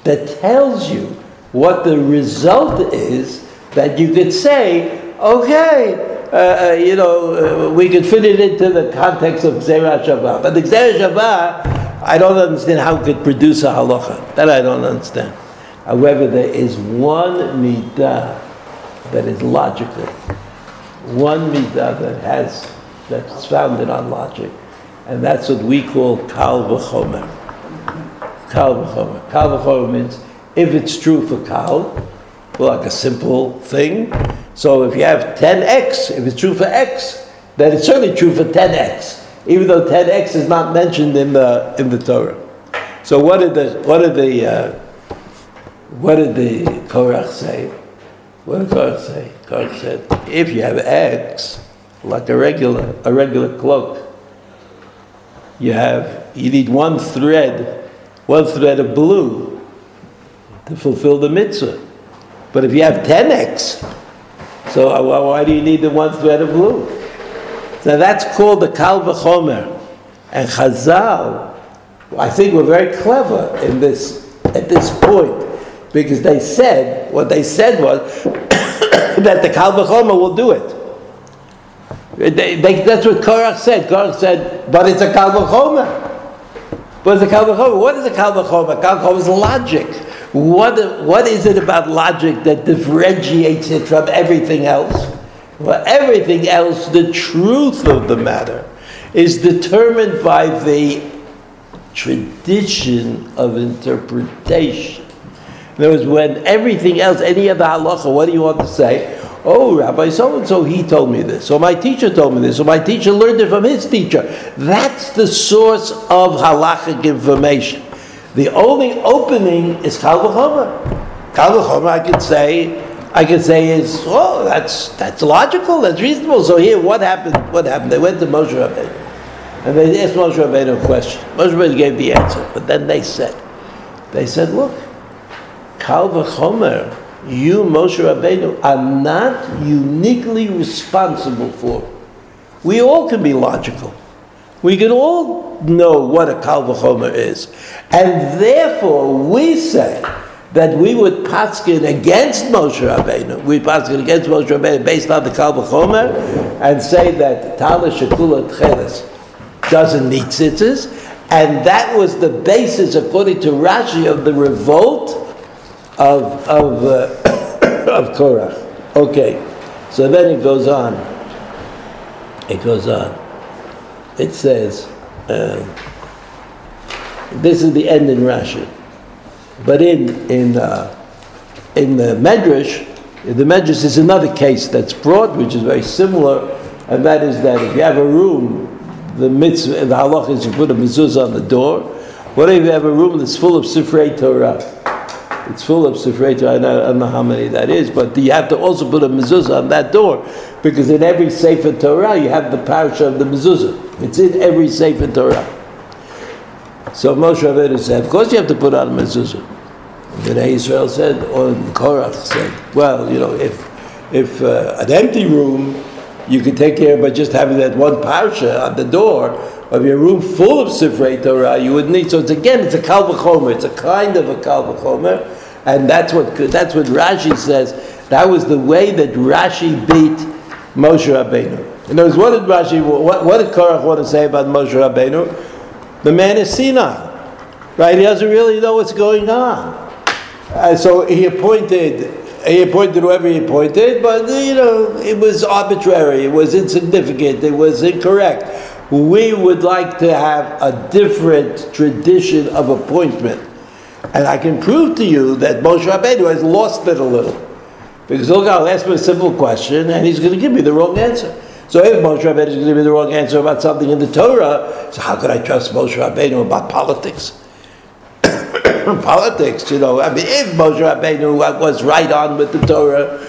that tells you what the result is that you could say, okay, uh, uh, you know, uh, we could fit it into the context of Gzerah Shavah. But the Gzerah Shavah, I don't understand how it could produce a halacha. That I don't understand. However, there is one midah that is logical. One midah that has, that's founded on logic. And that's what we call kal v'chomer. Kal v'chomer. Kal v'chomer means if it's true for kal, well, like a simple thing. So if you have 10x, if it's true for x, then it's certainly true for 10x, even though 10x is not mentioned in the in the Torah. So what did the what did the uh, what did the Korach say? What did Korach say? Korach said, if you have x, like a regular a regular cloak, you have you need one thread, one thread of blue to fulfill the mitzvah. But if you have 10x, so uh, why do you need the one thread of blue? So that's called the kal v'chomer. And Chazal, I think, were very clever in this at this point because they said what they said was [COUGHS] that the kal v'chomer will do it. They, they, that's what Korach said. Korach said, but it's a kal v'chomer. But it's a kal v'chomer. What is a kal v'chomer? Kal v'chomer is logic. What, what is it about logic that differentiates it from everything else? Well, everything else, the truth of the matter, is determined by the tradition of interpretation. In other words, when everything else, any other halacha, what do you want to say? Oh, Rabbi so and so, he told me this, So my teacher told me this, So my teacher learned it from his teacher. That's the source of halachic information. The only opening is Kal V'chomer. Kal V'chomer, I could say, I could say is, oh, that's, that's logical, that's reasonable. So here, what happened? What happened? They went to Moshe Rabbeinu. And they asked Moshe Rabbeinu a question. Moshe Rabbeinu gave the answer. But then they said, they said, look, Kal V'chomer, you, Moshe Rabbeinu, are not uniquely responsible for. We all can be logical. We can all know what a Kal V'chomer is. And therefore, we say that we would paskin against Moshe Rabbeinu. We paskin against Moshe Rabbeinu based on the Kal V'chomer and say that Tala Shekula Tcheles doesn't need tzitzis. And that was the basis, according to Rashi, of the revolt of, of, uh, [COUGHS] of Korach. Okay, so then it goes on. It goes on. It says, uh, this is the end in Rashi. But in, in, uh, in the Medrash, the Medrash is another case that's brought, which is very similar, and that is that if you have a room, the mitzvah, the halach is you put a mezuzah on the door. What if you have a room that's full of Sifrei Torah? It's full of Sifrei Torah. I don't, know how many that is, but you have to also put a mezuzah on that door because in every Sefer Torah you have the parasha of the mezuzah. It's in every Sefer Torah. So Moshe Rabbeinu said, of course you have to put on a mezuzah. Then Israel said, or Korach said, well, you know, if if uh, an empty room you can take care of by just having that one parsha on the door of your room full of Sifrei Torah, you would need. So it's again, it's a Kal V'chomer. It's a kind of a Kal V'chomer, and that's what that's what Rashi says. That was the way that Rashi beat Moshe Rabbeinu. In other words, what did Rashi, what, what did Korach want to say about Moshe Rabbeinu? The man is senile, right? He doesn't really know what's going on. Uh, so he appointed he appointed whoever he appointed, but you know it was arbitrary, it was insignificant, it was incorrect. We would like to have a different tradition of appointment, and I can prove to you that Moshe Rabbeinu has lost it a little, because look, I'll ask him a simple question, and he's going to give me the wrong answer. So if Moshe Rabbeinu is going to me the wrong answer about something in the Torah, so how could I trust Moshe Rabbeinu about politics? [COUGHS] politics, you know. I mean, if Moshe Rabbeinu was right on with the Torah,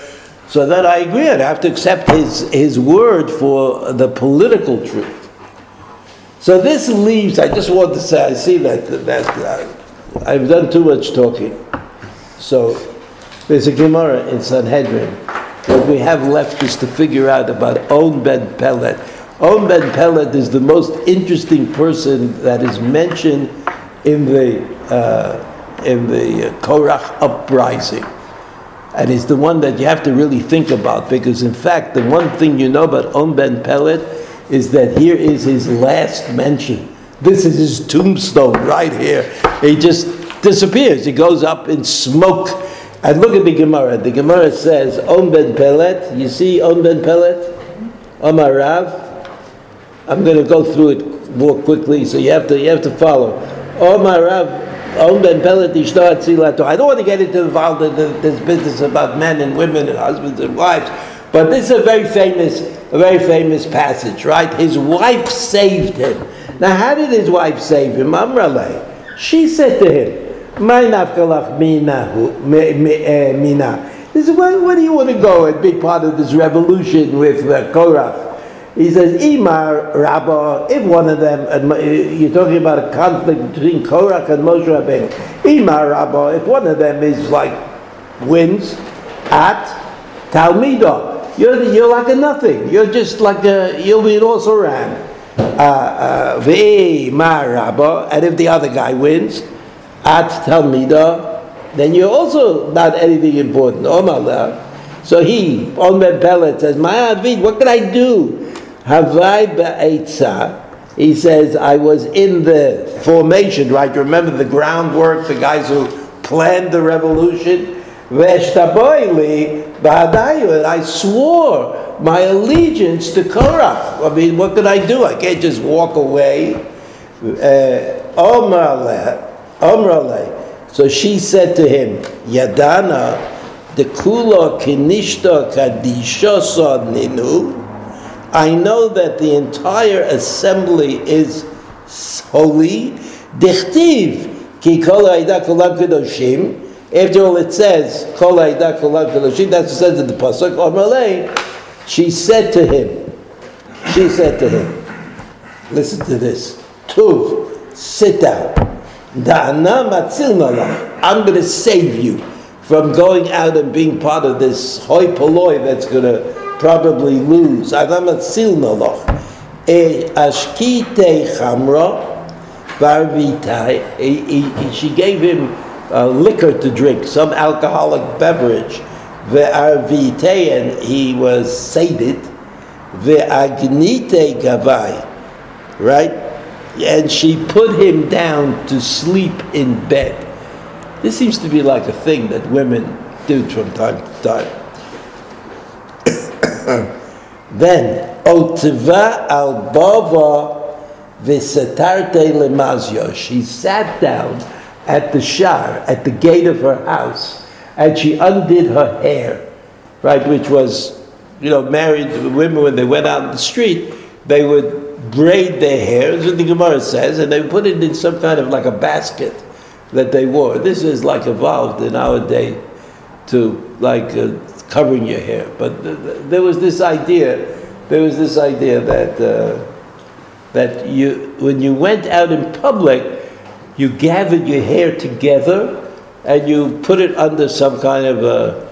so then I agree. I'd have to accept his, his word for the political truth. So this leaves, I just want to say, I see that, that uh, I've done too much talking. So there's a Gemara in Sanhedrin. What we have left is to figure out about On Ben Pelet. On Ben Pelet is the most interesting person that is mentioned in the uh, in the Korach uprising. And it's the one that you have to really think about because, in fact, the one thing you know about On Ben Pelet is that here is his last mention. This is his tombstone right here. He just disappears. He goes up in smoke. And look at the Gemara. The Gemara says, On Ben Pelet. You see On Ben Pelet? Omar Rav. I'm going to go through it more quickly, so you have to, you have to follow. Omar Rav On ben Pelet Ishtar Tzilato. I don't want to get into involved in this business about men and women and husbands and wives, but this is a very famous, a very famous passage, right? His wife saved him. Now, how did his wife save him? Amrale. She said to him, "My nafkalach mina eh, mina." He said, where, do you want to go and be part of this revolution with uh, Korah? He says, Imar Rabba, if one of them, you're talking about a conflict between Korach and Moshe Rabbeinu. Imar Rabba, if one of them is like wins at Talmidah, you're, you're like a nothing. You're just like a, you'll be an also ran. Uh, uh, and if the other guy wins at Talmidah, then you're also not anything important. So he, Ben Pelet, says, My Avid, what can I do? Havai ba'etza. He says, I was in the formation, right? You remember the groundwork, the guys who planned the revolution? Veshtaboili ba'adayu. And I swore my allegiance to Korach. I mean, what could I do? I can't just walk away. Uh, Omrale. So she said to him, Yadana, the kula kinishta kadisha ninu. I know that the entire assembly is holy. Dichtiv ki kol ha'ida kedoshim. After all, it says kol ha'ida kedoshim. That's what it says in the pasuk. Amalei, she said to him. She said to him, "Listen to this. Tuv, sit down. I'm going to save you from going out and being part of this hoi polloi that's going to probably lose. Ashkite chamra varvitai. He- he- She gave him uh, liquor to drink, some alcoholic beverage. Ve'arvite, and he was sated. Ve'agnite gavai, right? And she put him down to sleep in bed. This seems to be like a thing that women do from time to time. [COUGHS] then, otiva al bava visatarte. She sat down at the shar, at the gate of her house, and she undid her hair, right, which was, you know, married women when they went out in the street, they would braid their hair, as what the Gemara says, and they put it in some kind of like a basket that they wore. This is like evolved in our day to like uh, covering your hair. But th- th- there was this idea, there was this idea that uh, that you when you went out in public, you gathered your hair together and you put it under some kind of a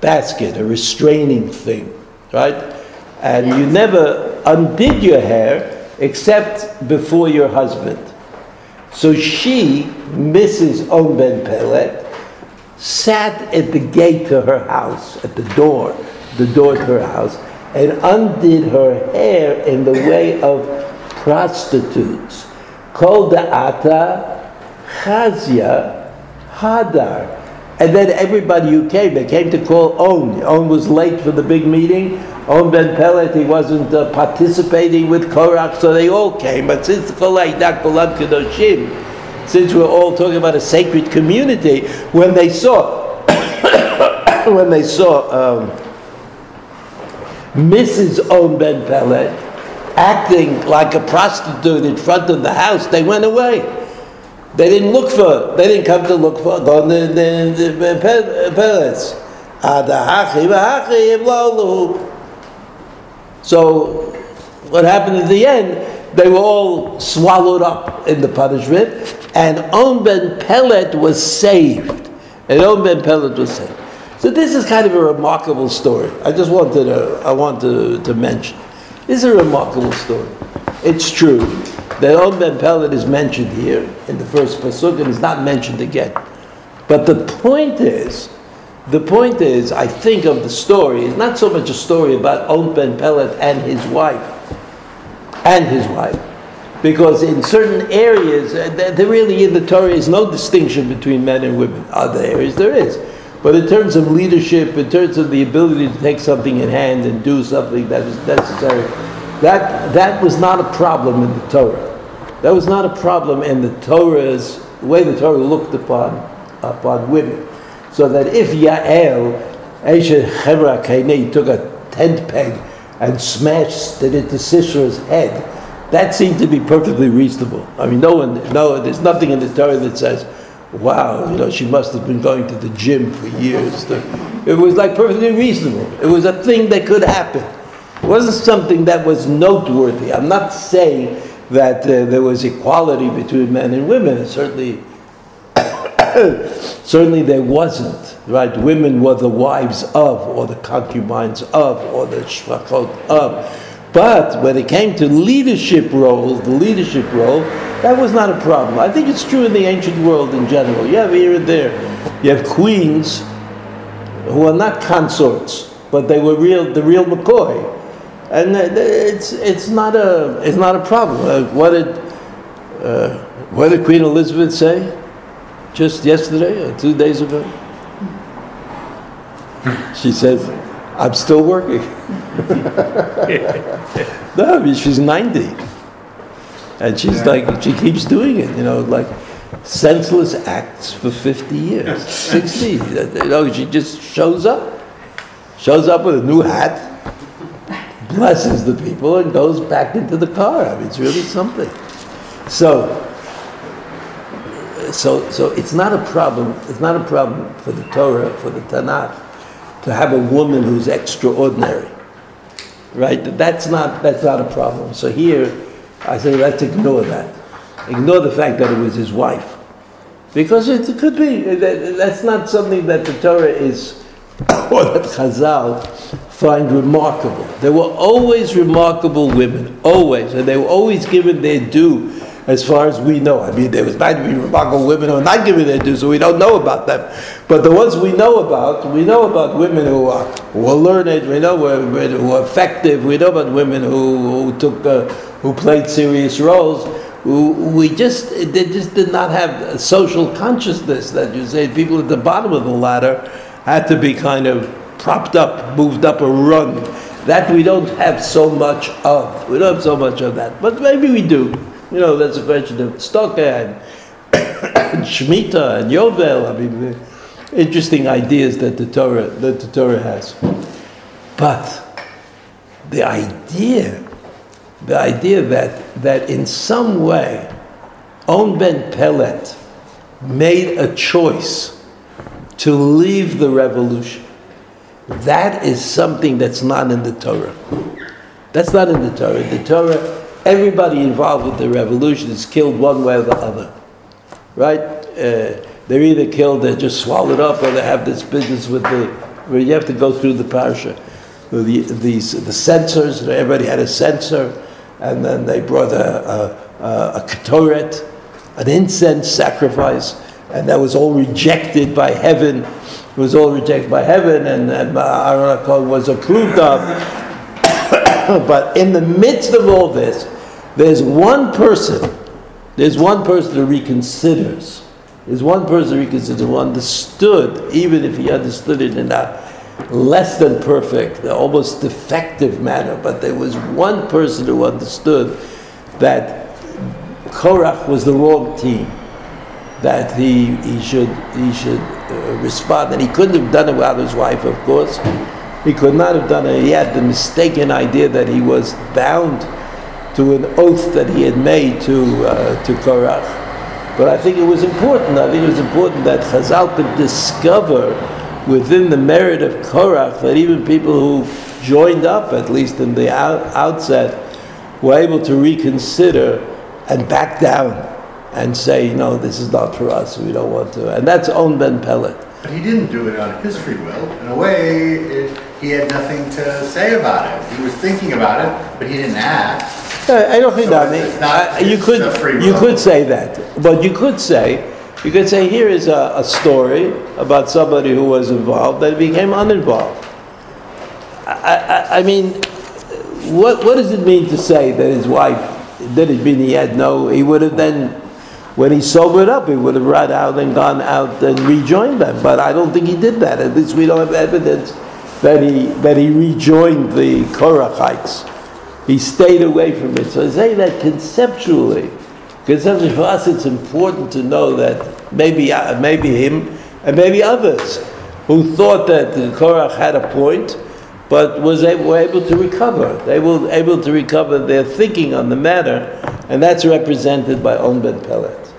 basket, a restraining thing, right? And you never undid your hair except before your husband. So she, Mrs. On Ben Pelet, sat at the gate to her house, at the door, the door to her house, and undid her hair in the way of prostitutes. Called the Ata Chazia Hadar. And then everybody who came, they came to call On. On was late for the big meeting. On Ben Pelet, he wasn't uh, participating with Korach, so they all came. But since the Kolai Dak Kolam Kedoshim, since we're all talking about a sacred community, when they saw, when they saw um, Mrs. On Ben Pelet acting like a prostitute in front of the house, they went away. They didn't look for, they didn't come to look for go the the the v'hachi imlolu. So what happened at the end, they were all swallowed up in the punishment, and On Ben Pelet was saved. And On Ben Pelet was saved. So this is kind of a remarkable story. I just wanted to, I want to, to mention. This is a remarkable story. It's true that On Ben Pelet is mentioned here in the first pasuk and is not mentioned again. But the point is, the point is, I think of the story is not so much a story about On Ben Pelet and his wife, and his wife, because in certain areas, uh, there there really in the Torah is no distinction between men and women. Other areas there is, but in terms of leadership, in terms of the ability to take something in hand and do something that is necessary, that that was not a problem in the Torah. That was not a problem in the Torah's the way the Torah looked upon upon women. So that if Yael, Eshet Chever HaKeini, took a tent peg and smashed it into Sisera's head, that seemed to be perfectly reasonable. I mean, no one, no, there's nothing in the Torah that says, wow, you know, she must have been going to the gym for years. It was like perfectly reasonable. It was a thing that could happen. It wasn't something that was noteworthy. I'm not saying that uh, there was equality between men and women. Certainly, [LAUGHS] certainly there wasn't. Right? Women were the wives of, or the concubines of, or the shvachot of. But when it came to leadership roles, the leadership role, that was not a problem. I think it's true in the ancient world in general. You have here and there, you have queens who are not consorts, but they were real, the real McCoy, and uh, it's it's not a it's not a problem. Uh, what did uh, what did Queen Elizabeth say just yesterday or two days ago? She says, "I'm still working." [LAUGHS] no, I mean she's ninety, and she's like she keeps doing it. You know, like senseless acts for fifty years, [LAUGHS] sixty. You know, she just shows up, shows up with a new hat blesses the people and goes back into the car. I mean, it's really something. So, so, so it's not a problem. It's not a problem for the Torah, for the Tanakh, to have a woman who's extraordinary, right? That's not that's not a problem. So here, I say let's ignore that. Ignore the fact that it was his wife, because it could be that's not something that the Torah is [COUGHS] or that Chazal find remarkable. There were always remarkable women, always, and they were always given their due as far as we know. I mean, there was might be remarkable women who are not giving their due, so we don't know about them. But the ones we know about, we know about women who are, who are learned, we know who are effective, we know about women who, who took, uh, who played serious roles. We just, they just did not have a social consciousness that you say people at the bottom of the ladder had to be kind of propped up, moved up a rung. That we don't have so much of. We don't have so much of that. But maybe we do. You know, that's a question of Stoker and, [COUGHS] Shemitah and Yovel. I mean, interesting ideas that the Torah that the Torah has. But the idea, the idea that that in some way, On Ben Pelet made a choice to leave the revolution. That is something that's not in the Torah. That's not in the Torah. The Torah, everybody involved with the revolution is killed one way or the other. Right? Uh, they're either killed, they're just swallowed up, or they have this business with the, where you have to go through the parsha. The, these, the censors, everybody had a censor, and then they brought a, a, a, a ketoret, an incense sacrifice, and that was all rejected by heaven. It was all rejected by heaven, and, and Aaron was approved of. [COUGHS] but in the midst of all this, there's one person, there's one person who reconsiders. There's one person who reconsiders, who understood, even if he understood it in a less than perfect, almost defective manner, but there was one person who understood that Korach was the wrong team that he, he should, he should uh, respond. And he couldn't have done it without his wife, of course. He could not have done it. He had the mistaken idea that he was bound to an oath that he had made to, uh, to Korach. But I think it was important. I think it was important that Chazal could discover within the merit of Korach that even people who joined up, at least in the out, outset, were able to reconsider and back down and say, no, this is not for us, we don't want to. And that's On Ben Pelet. But he didn't do it on his free will. In a way, it, he had nothing to say about it. He was thinking about it, but he didn't act. I don't think So that. it's not- You it's could, a free you could say that, but you could say, you could say, here is a, a story about somebody who was involved that became uninvolved. I, I, I mean, what, what does it mean to say that his wife, did it mean he had no, he would have then, when he sobered up, he would have run out and gone out and rejoined them. But I don't think he did that. At least we don't have evidence that he, that he rejoined the Korachites. He stayed away from it. So I say that conceptually, conceptually for us, it's important to know that maybe, uh, maybe him and maybe others who thought that the Korach had a point, but was able, were able to recover. They were able to recover their thinking on the matter, and that's represented by On Ben Pelet.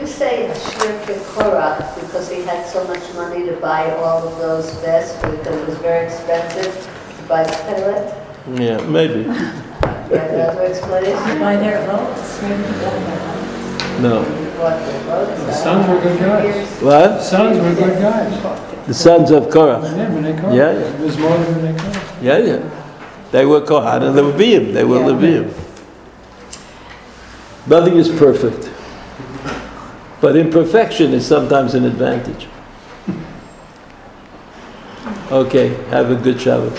We say Shir Korach because he had so much money to buy all of those vests because it was very expensive to buy the pellet. Yeah, maybe. You have another explanation? By their votes, maybe No. The sons were good guys. Years. What? The sons were good guys. The sons of Korah. Yeah, when they come. Yeah. It was more than they come. Yeah, yeah. They were Kohan and the Levium. They were Yeah. Levium. Nothing is perfect. But imperfection is sometimes an advantage. [LAUGHS] Okay, have a good Shabbos.